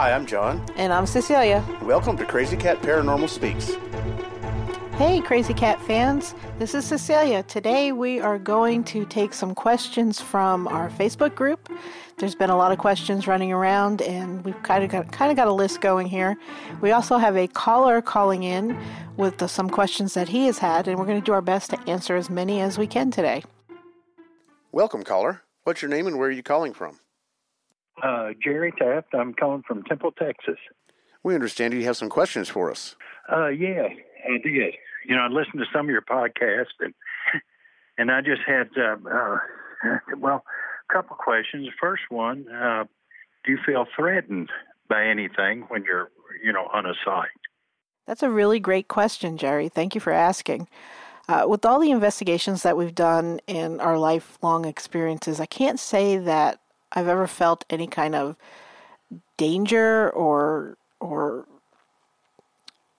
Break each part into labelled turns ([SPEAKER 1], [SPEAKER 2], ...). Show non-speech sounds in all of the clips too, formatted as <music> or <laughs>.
[SPEAKER 1] Hi, I'm John.
[SPEAKER 2] And I'm Cecilia.
[SPEAKER 1] Welcome to Crazy Cat Paranormal Speaks.
[SPEAKER 2] Hey, Crazy Cat fans. This is Cecilia. Today we are going to take some questions from our Facebook group. There's been a lot of questions running around, and we've kind of got kind of got a list going here. We also have a caller calling in with the, some questions that he has had, and we're going to do our best to answer as many as we can today.
[SPEAKER 1] Welcome, caller. What's your name and where are you calling from?
[SPEAKER 3] Uh, Jerry Taft. I'm calling from Temple, Texas.
[SPEAKER 1] We understand you have some questions for us.
[SPEAKER 3] Uh, yeah, I did. You know, I listened to some of your podcasts, and <laughs> and I just had uh, uh, well, a couple questions. First one: uh, Do you feel threatened by anything when you're, you know, on a site?
[SPEAKER 2] That's a really great question, Jerry. Thank you for asking. Uh, with all the investigations that we've done in our lifelong experiences, I can't say that I've ever felt any kind of danger or or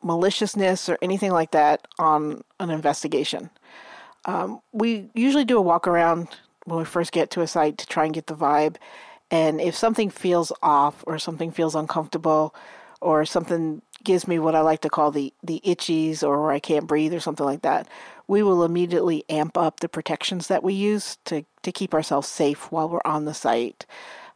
[SPEAKER 2] maliciousness or anything like that on an investigation. Um, we usually do a walk around when we first get to a site to try and get the vibe. And if something feels off or something feels uncomfortable or something gives me what I like to call the, the itchies or I can't breathe or something like that, we will immediately amp up the protections that we use to, to keep ourselves safe while we're on the site.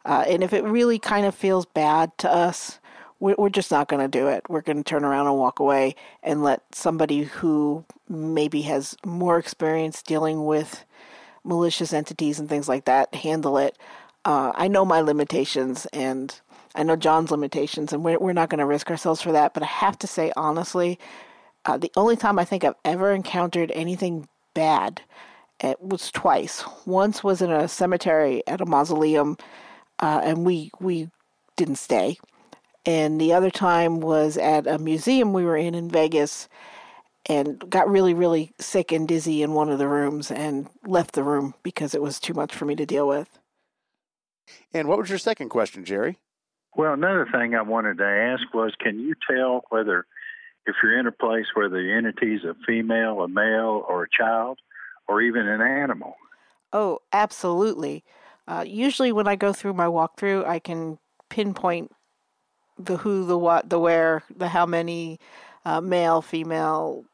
[SPEAKER 2] Uh, and if it really kind of feels bad to us, we're, just not going to do it. We're going to turn around and walk away and let somebody who maybe has more experience dealing with malicious entities and things like that handle it. Uh, I know my limitations and I know John's limitations, and we're, we're not going to risk ourselves for that. But I have to say, honestly, uh, the only time I think I've ever encountered anything bad it was twice. Once was in a cemetery at a mausoleum, uh, and we we didn't stay and the other time was at a museum we were in in Vegas and got really really sick and dizzy in one of the rooms and left the room because it was too much for me to deal with.
[SPEAKER 1] And what was your second question, Jerry?
[SPEAKER 3] Well, another thing I wanted to ask was can you tell whether if you're in a place where the entity is a female, a male, or a child, or even an animal?
[SPEAKER 2] Oh, absolutely. Uh, usually, when I go through my walkthrough, I can pinpoint the who, the what, the where, the how many, uh, male, female,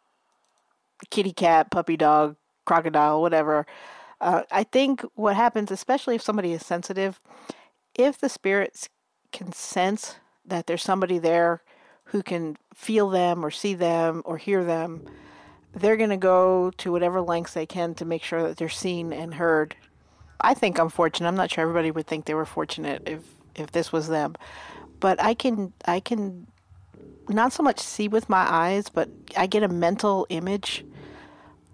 [SPEAKER 2] kitty cat, puppy dog, crocodile, whatever. Uh, I think what happens, especially if somebody is sensitive, if the spirits can sense that there's somebody there who can feel them or see them or hear them, they're going to go to whatever lengths they can to make sure that they're seen and heard. I think I'm fortunate. I'm not sure everybody would think they were fortunate if if this was them but I can I can not so much see with my eyes, but I get a mental image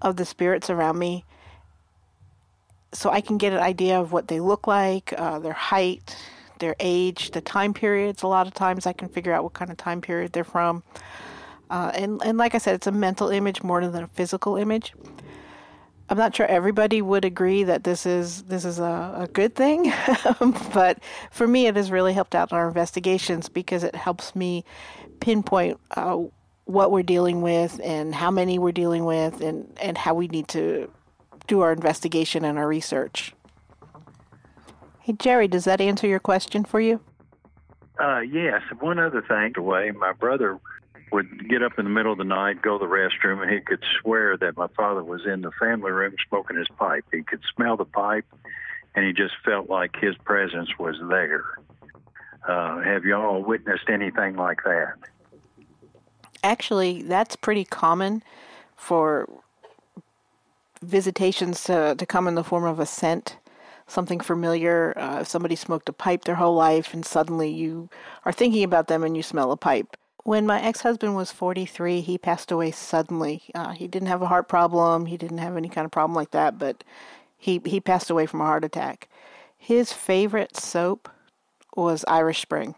[SPEAKER 2] of the spirits around me. So I can get an idea of what they look like, uh, their height, their age, the time periods. A lot of times I can figure out what kind of time period they're from. Uh, and, and like I said, it's a mental image more than a physical image. I'm not sure everybody would agree that this is this is a, a good thing, <laughs> but for me, it has really helped out in our investigations because it helps me pinpoint uh, what we're dealing with and how many we're dealing with and, and how we need to do our investigation and our research. Hey Jerry, does that answer your question for you?
[SPEAKER 3] Uh, yes. One other thing, away, my brother would get up in the middle of the night, go to the restroom, and he could swear that my father was in the family room smoking his pipe. He could smell the pipe, and he just felt like his presence was there. Uh, have y'all witnessed anything like that?
[SPEAKER 2] Actually, that's pretty common for visitations to, to come in the form of a scent, something familiar. Uh, if somebody smoked a pipe their whole life and suddenly you are thinking about them and you smell a pipe. When my ex husband was 43, he passed away suddenly. Uh, he didn't have a heart problem, he didn't have any kind of problem like that, but he, he passed away from a heart attack. His favorite soap was Irish Spring.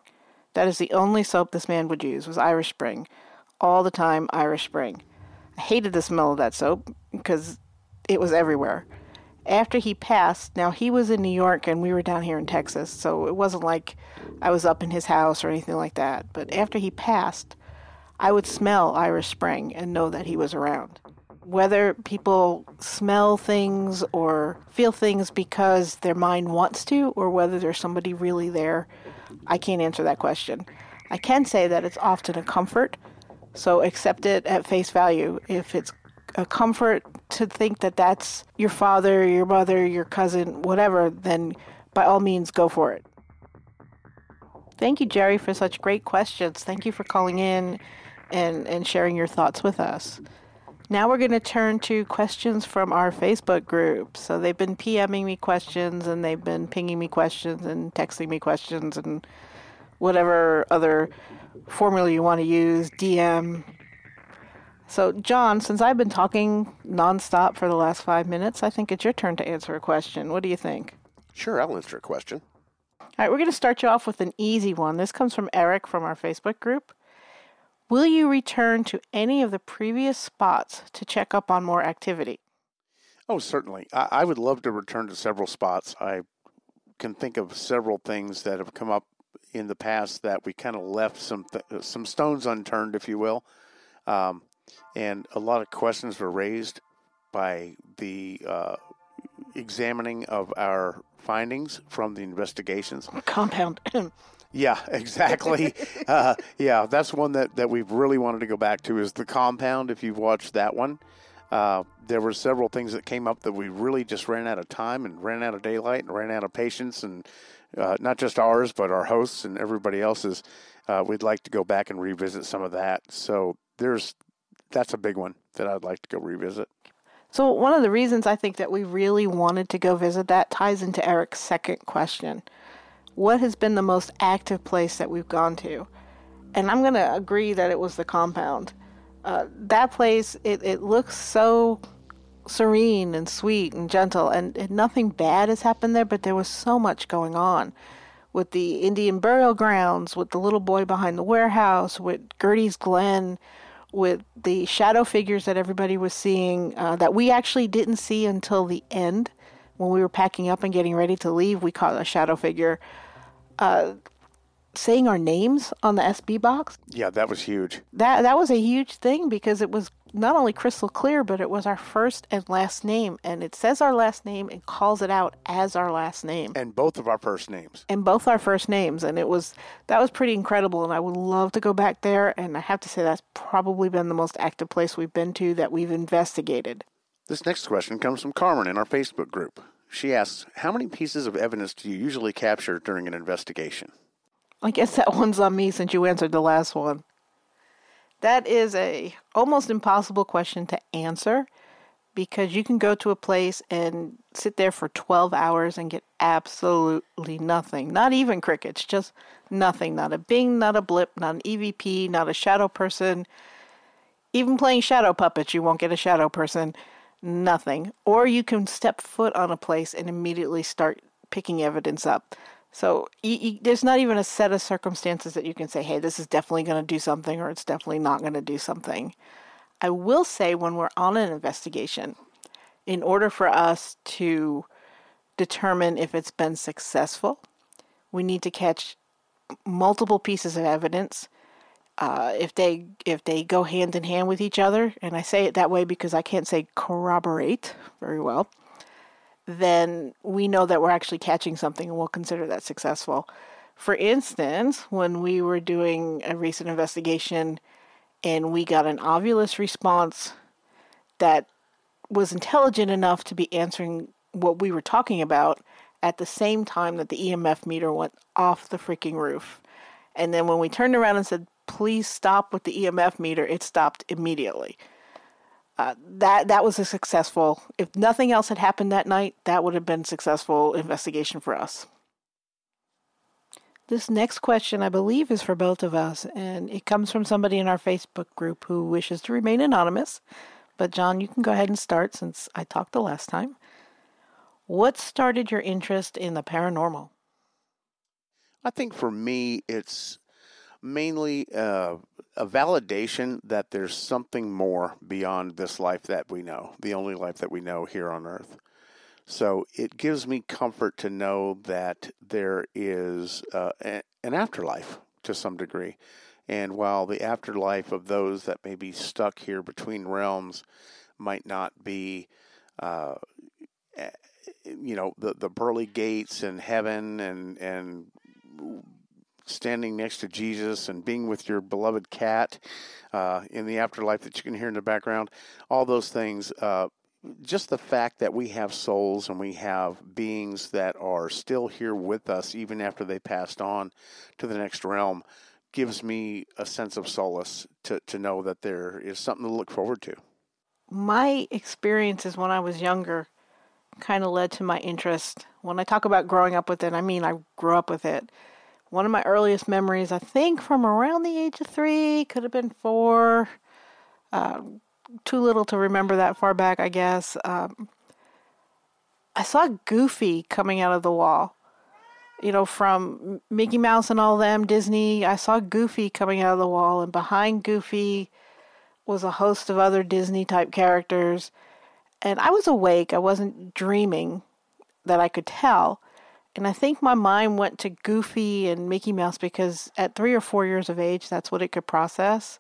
[SPEAKER 2] That is the only soap this man would use was Irish Spring. All the time Irish Spring. I hated the smell of that soap because it was everywhere after he passed, now he was in New York and we were down here in Texas, so it wasn't like I was up in his house or anything like that. But after he passed, I would smell Irish Spring and know that he was around. Whether people smell things or feel things because their mind wants to, or whether there's somebody really there, I can't answer that question. I can say that it's often a comfort, so accept it at face value. If it's a comfort to think that that's your father, your mother, your cousin, whatever, then by all means go for it. Thank you, Jerry, for such great questions. Thank you for calling in and, and sharing your thoughts with us. Now we're going to turn to questions from our Facebook group. So they've been PMing me questions and they've been pinging me questions and texting me questions and whatever other formula you want to use, DM. So, John, since I've been talking nonstop for the last five minutes, I think it's your turn to answer a question. What do you think?
[SPEAKER 1] Sure, I'll answer a question.
[SPEAKER 2] All right, we're going to start you off with an easy one. This comes from Eric from our Facebook group. Will you return to any of the previous spots to check up on more activity?
[SPEAKER 1] Oh, certainly. I, I would love to return to several spots. I can think of several things that have come up in the past that we kind of left some th- some stones unturned, if you will, um, and a lot of questions were raised by the uh, examining of our findings from the investigations.
[SPEAKER 2] Compound. <laughs>
[SPEAKER 1] yeah, exactly. <laughs> uh, yeah, that's one that, that we've really wanted to go back to is the compound. If you've watched that one, uh, there were several things that came up that we really just ran out of time and ran out of daylight and ran out of patience and uh, not just ours, but our hosts and everybody else's. Uh, we'd like to go back and revisit some of that. So there's that's a big one that I'd like to go revisit.
[SPEAKER 2] So one of the reasons I think that we really wanted to go visit that ties into Eric's second question. What has been the most active place that we've gone to? And I'm going to agree that it was the compound. Uh, that place, it, it looks so serene and sweet and gentle, and, and nothing bad has happened there, but there was so much going on with the Indian burial grounds, with the little boy behind the warehouse, with Gertie's Glen, with the shadow figures that everybody was seeing uh, that we actually didn't see until the end when we were packing up and getting ready to leave. We caught a shadow figure. Uh, saying our names on the SB box.
[SPEAKER 1] Yeah, that was huge.
[SPEAKER 2] That that was a huge thing because it was not only crystal clear, but it was our first and last name, and it says our last name and calls it out as our last name,
[SPEAKER 1] and both of our first names,
[SPEAKER 2] and both our first names, and it was that was pretty incredible, and I would love to go back there, and I have to say that's probably been the most active place we've been to that we've investigated.
[SPEAKER 1] This next question comes from Carmen in our Facebook group. She asks, "How many pieces of evidence do you usually capture during an investigation?"
[SPEAKER 2] I guess that one's on me since you answered the last one. That is a almost impossible question to answer because you can go to a place and sit there for 12 hours and get absolutely nothing. Not even crickets, just nothing. Not a bing, not a blip, not an EVP, not a shadow person. Even playing shadow puppets, you won't get a shadow person. Nothing. Or you can step foot on a place and immediately start picking evidence up. So you, you, there's not even a set of circumstances that you can say, hey, this is definitely going to do something or it's definitely not going to do something. I will say when we're on an investigation, in order for us to determine if it's been successful, we need to catch multiple pieces of evidence. Uh, if they if they go hand in hand with each other, and I say it that way because I can't say corroborate very well, then we know that we're actually catching something and we'll consider that successful. For instance, when we were doing a recent investigation and we got an Ovilus response that was intelligent enough to be answering what we were talking about at the same time that the EMF meter went off the freaking roof. And then when we turned around and said, please stop with the EMF meter, it stopped immediately. Uh, that that was a successful. If nothing else had happened that night, that would have been successful investigation for us. This next question, I believe, is for both of us, and it comes from somebody in our Facebook group who wishes to remain anonymous. But John, you can go ahead and start since I talked the last time. What started your interest in the paranormal?
[SPEAKER 1] I think for me, it's mainly uh, a validation that there's something more beyond this life that we know, the only life that we know here on earth. So it gives me comfort to know that there is uh, an afterlife to some degree. And while the afterlife of those that may be stuck here between realms might not be, uh, you know, the, the pearly gates and heaven and, and standing next to Jesus and being with your beloved cat uh, in the afterlife that you can hear in the background, all those things. Uh, just the fact that we have souls and we have beings that are still here with us even after they passed on to the next realm gives me a sense of solace to, to know that there is something to look forward to.
[SPEAKER 2] My experiences when I was younger kind of led to my interest. When I talk about growing up with it, I mean I grew up with it. One of my earliest memories, I think from around the age of three, could have been four. Uh, too little to remember that far back, I guess. Um, I saw Goofy coming out of the wall. You know, from Mickey Mouse and all them, Disney, I saw Goofy coming out of the wall, and behind Goofy was a host of other Disney type characters. And I was awake, I wasn't dreaming that I could tell. And I think my mind went to Goofy and Mickey Mouse because at three or four years of age, that's what it could process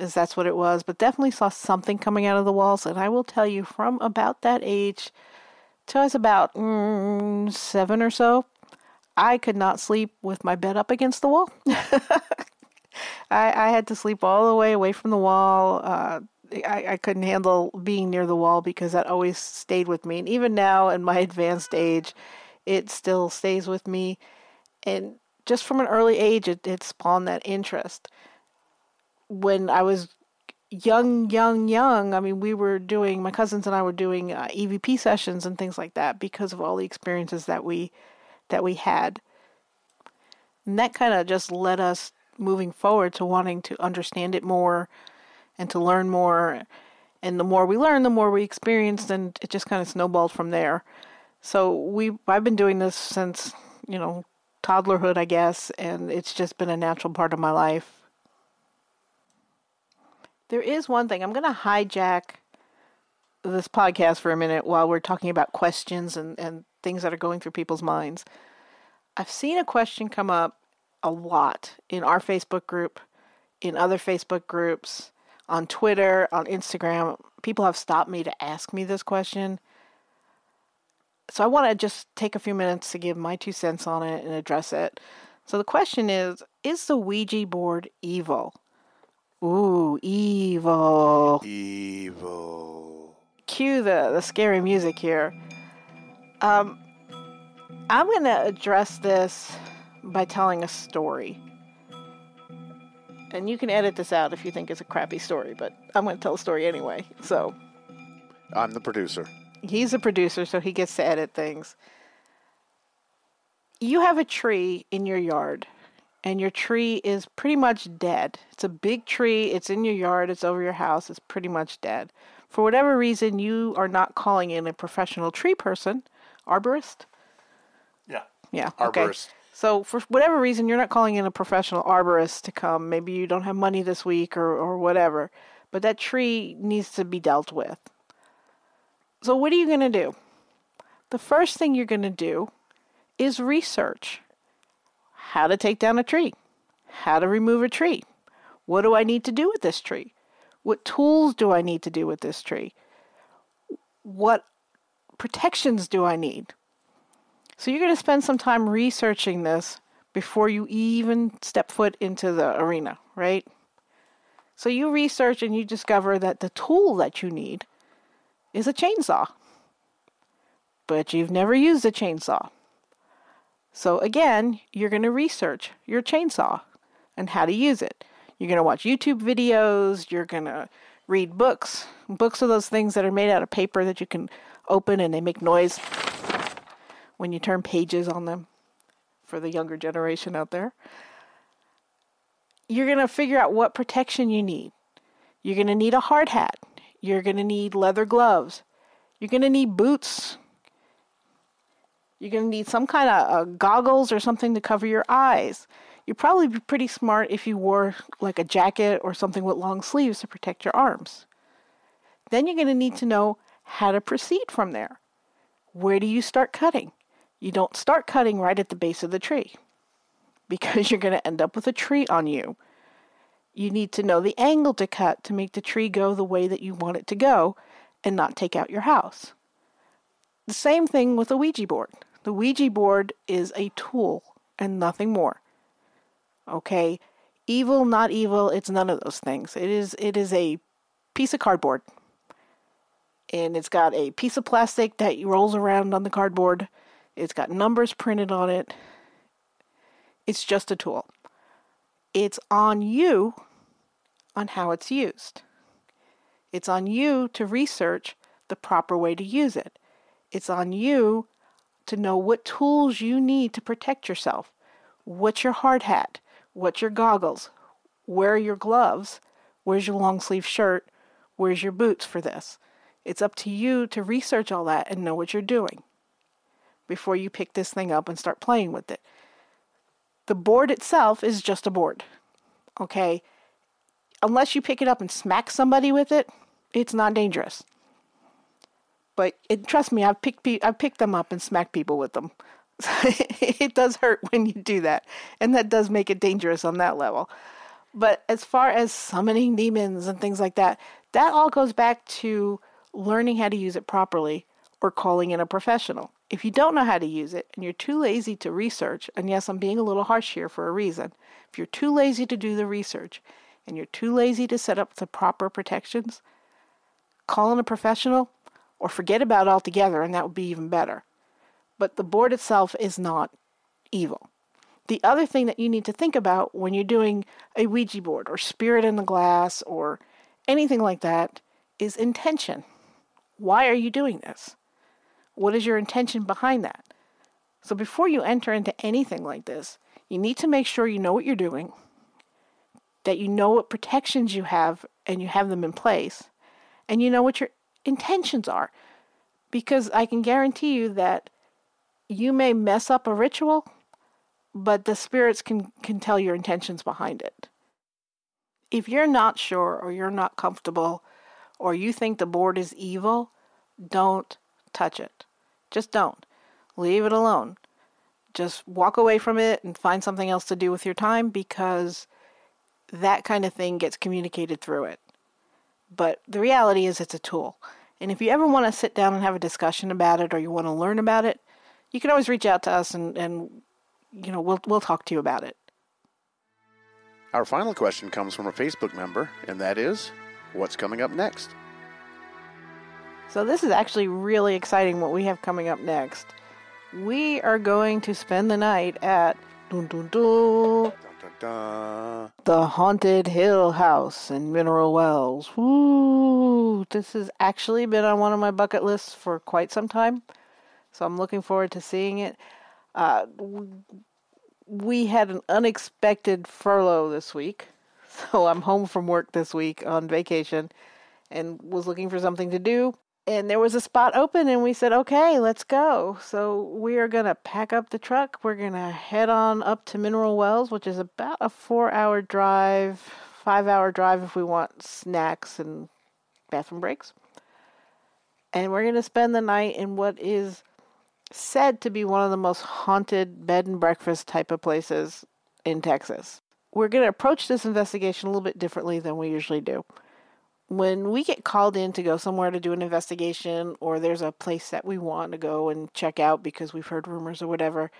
[SPEAKER 2] is that's what it was, but definitely saw something coming out of the walls. And I will tell you, from about that age till I was about mm, seven or so, I could not sleep with my bed up against the wall. <laughs> I, I, had to sleep all the way away from the wall. Uh, I, I couldn't handle being near the wall because that always stayed with me. And even now, in my <laughs> advanced age, it still stays with me. And just from an early age, it, it spawned that interest when I was young, young, young, I mean, we were doing, my cousins and I were doing uh, EVP sessions and things like that because of all the experiences that we, that we had. And that kind of just led us moving forward to wanting to understand it more and to learn more. And the more we learned, the more we experienced, and it just kind of snowballed from there. So we, I've been doing this since, you know, toddlerhood, I guess, and it's just been a natural part of my life there is one thing. I'm going to hijack this podcast for a minute while we're talking about questions and, and things that are going through people's minds. I've seen a question come up a lot in our Facebook group, in other Facebook groups, on Twitter, on Instagram. People have stopped me to ask me this question. So I want to just take a few minutes to give my two cents on it and address it. So the question is Is the Ouija board evil? Ooh, evil.
[SPEAKER 1] Evil.
[SPEAKER 2] Cue the, the scary music here. Um, I'm going to address this by telling a story. And you can edit this out if you think it's a crappy story, but I'm going to tell a story anyway. So.
[SPEAKER 1] I'm the producer.
[SPEAKER 2] He's a producer, so he gets to edit things. You have a tree in your yard and your tree is pretty much dead. It's a big tree, it's in your yard, it's over your house, it's pretty much dead. For whatever reason, you are not calling in a professional tree person, arborist?
[SPEAKER 1] Yeah.
[SPEAKER 2] Yeah.
[SPEAKER 1] Okay. Arborist.
[SPEAKER 2] So, for whatever reason, you're not calling in a professional arborist to come. Maybe you don't have money this week or, or whatever, but that tree needs to be dealt with. So, what are you going to do? The first thing you're going to do is research how to take down a tree, how to remove a tree. What do I need to do with this tree? What tools do I need to do with this tree? What protections do I need? So you're going to spend some time researching this before you even step foot into the arena, right? So you research and you discover that the tool that you need is a chainsaw. But you've never used a chainsaw. So again, you're going to research your chainsaw and how to use it. You're going to watch YouTube videos, you're going to read books. Books are those things that are made out of paper that you can open and they make noise when you turn pages on them for the younger generation out there. You're going to figure out what protection you need. You're going to need a hard hat. You're going to need leather gloves. You're going to need boots you're going to need some kind of uh, goggles or something to cover your eyes. You'd probably be pretty smart if you wore like a jacket or something with long sleeves to protect your arms. Then you're going to need to know how to proceed from there. Where do you start cutting? You don't start cutting right at the base of the tree <laughs> because you're going to end up with a tree on you. You need to know the angle to cut to make the tree go the way that you want it to go and not take out your house. The same thing with a Ouija board. The Ouija board is a tool and nothing more. Okay? Evil, not evil, it's none of those things. It is it is a piece of cardboard. And it's got a piece of plastic that rolls around on the cardboard. It's got numbers printed on it. It's just a tool. It's on you on how it's used. It's on you to research the proper way to use it. It's on you to know what tools you need to protect yourself. What's your hard hat? What's your goggles? Where are your gloves? Where's your long sleeve shirt? Where's your boots for this? It's up to you to research all that and know what you're doing before you pick this thing up and start playing with it. The board itself is just a board. Okay? Unless you pick it up and smack somebody with it, it's not dangerous. But it, trust me, I've picked pe- I've picked them up and smacked people with them. <laughs> it does hurt when you do that, and that does make it dangerous on that level. But as far as summoning demons and things like that, that all goes back to learning how to use it properly or calling in a professional. If you don't know how to use it and you're too lazy to research, and yes, I'm being a little harsh here for a reason, if you're too lazy to do the research and you're too lazy to set up the proper protections, call in a professional or forget about it altogether, and that would be even better. But the board itself is not evil. The other thing that you need to think about when you're doing a Ouija board or spirit in the glass or anything like that is intention. Why are you doing this? What is your intention behind that? So before you enter into anything like this, you need to make sure you know what you're doing, that you know what protections you have and you have them in place, and you know what your intentions are. Because I can guarantee you that you may mess up a ritual, but the spirits can, can tell your intentions behind it. If you're not sure or you're not comfortable or you think the board is evil, don't touch it. Just don't. Leave it alone. Just walk away from it and find something else to do with your time because that kind of thing gets communicated through it. But the reality is, it's a tool. And if you ever want to sit down and have a discussion about it or you want to learn about it, you can always reach out to us and, and you know, we'll, we'll talk to you about it.
[SPEAKER 1] Our final question comes from a Facebook member, and that is what's coming up next?
[SPEAKER 2] So, this is actually really exciting what we have coming up next. We are going to spend the night at dun, dun, dun, the Haunted Hill House in Mineral Wells. Woo! This has actually been on one of my bucket lists for quite some time, so I'm looking forward to seeing it. Uh, we had an unexpected furlough this week, <laughs> so I'm home from work this week on vacation and was looking for something to do and there was a spot open and we said okay let's go. So we are going to pack up the truck. We're going to head on up to mineral wells which is about a four hour drive five hour drive if we want snacks and bathroom breaks. And we're going to spend the night in what is said to be one of the most haunted bed and breakfast type of places in texas. We're going to approach this investigation a little bit differently than we usually do when we get called in to go somewhere to do an investigation or there's a place that we want to go and check out because we've heard rumors or whatever,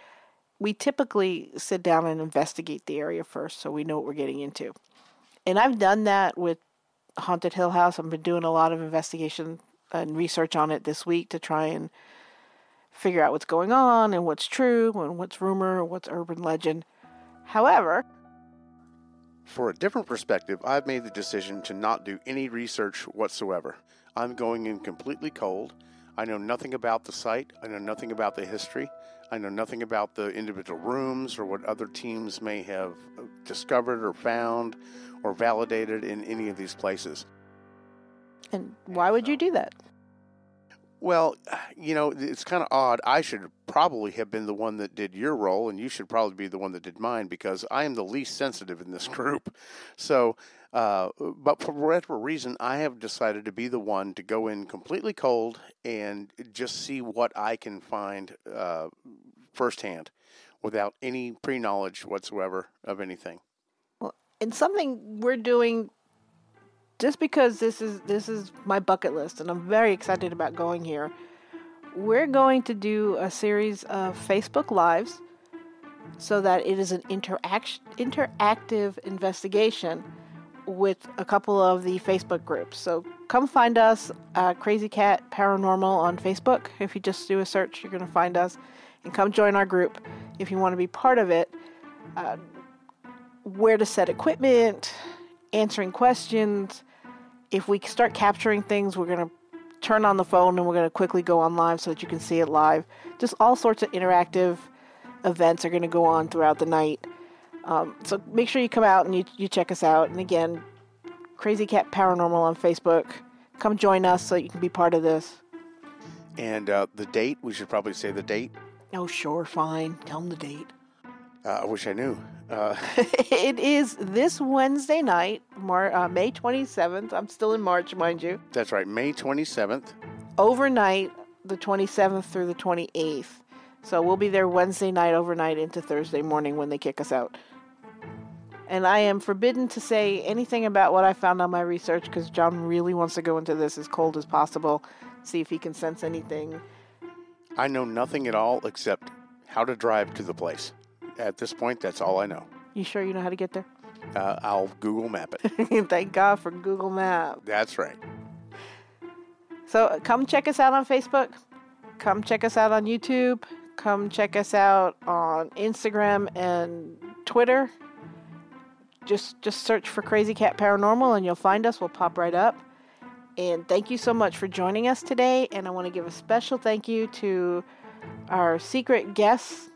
[SPEAKER 2] we typically sit down and investigate the area first so we know what we're getting into. And I've done that with Haunted Hill House. I've been doing a lot of investigation and research on it this week to try and figure out what's going on and what's true and what's rumor, what's urban legend. However,
[SPEAKER 1] for a different perspective, I've made the decision to not do any research whatsoever. I'm going in completely cold. I know nothing about the site. I know nothing about the history. I know nothing about the individual rooms or what other teams may have uh, discovered or found or validated in any of these places.
[SPEAKER 2] And why would you do that?
[SPEAKER 1] Well, you know, it's kind of odd. I should probably have been the one that did your role, and you should probably be the one that did mine because I am the least sensitive in this <laughs> group. So, uh, but for whatever reason, I have decided to be the one to go in completely cold and just see what I can find uh, firsthand without any pre knowledge whatsoever of anything.
[SPEAKER 2] Well, and something we're doing just because this is this is my bucket list and I'm very excited about going here. We're going to do a series of Facebook lives so that it is an interact- interactive investigation with a couple of the Facebook groups. So come find us, uh, Crazy Cat Paranormal on Facebook. If you just do a search, you're going to find us. And come join our group if you want to be part of it. Uh, where to set equipment, answering questions. If we start capturing things, we're going to turn on the phone and we're going to quickly go on live so that you can see it live. Just all sorts of interactive events are going to go on throughout the night. Um, so make sure you come out and you, you check us out. And again, Crazy Cat Paranormal on Facebook. Come join us so you can be part of this.
[SPEAKER 1] And uh, the date, we should probably say the date.
[SPEAKER 2] Oh, sure, fine. Tell them the date.
[SPEAKER 1] Uh, I wish I knew. Uh, <laughs>
[SPEAKER 2] it is this Wednesday night, Mar- uh, May 27th. I'm still in March, mind you.
[SPEAKER 1] that's right, May 27th.
[SPEAKER 2] Overnight, the 27th through the 28th. So we'll be there Wednesday night, overnight into Thursday morning when they kick us out. And I am forbidden to say anything about what I found on my research because John really wants to go into this as cold as possible, see if he can sense anything.
[SPEAKER 1] I know nothing at all except how to drive to the place. At this point, that's all I know.
[SPEAKER 2] You sure you know how to get there?
[SPEAKER 1] Uh, I'll Google map it. <laughs>
[SPEAKER 2] Thank God for Google Map.
[SPEAKER 1] That's right.
[SPEAKER 2] So come check us out on Facebook. Come check us out on YouTube. Come check us out on Instagram and Twitter. Just just search for Crazy Cat Paranormal and you'll find us. We'll pop right up. And thank you so much for joining us today. And I want to give a special thank you to our secret guests,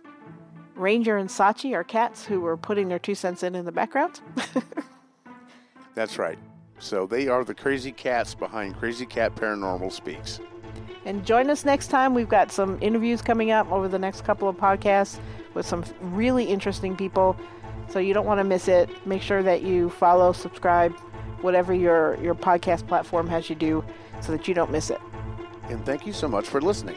[SPEAKER 2] Ranger and Sachi, are cats, who were putting their two cents in in the background. <laughs>
[SPEAKER 1] That's right. So they are the crazy cats behind Crazy Cat Paranormal Speaks.
[SPEAKER 2] And join us next time. We've got some interviews coming up over the next couple of podcasts with some really interesting people. So you don't want to miss it. Make sure that you follow, subscribe, whatever your, your podcast platform has you do so that you don't miss it.
[SPEAKER 1] And thank you so much for listening.